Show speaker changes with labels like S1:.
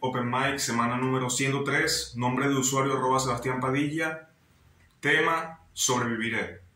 S1: Open Mic, semana número 103, nombre de usuario arroba Sebastián Padilla, tema sobreviviré.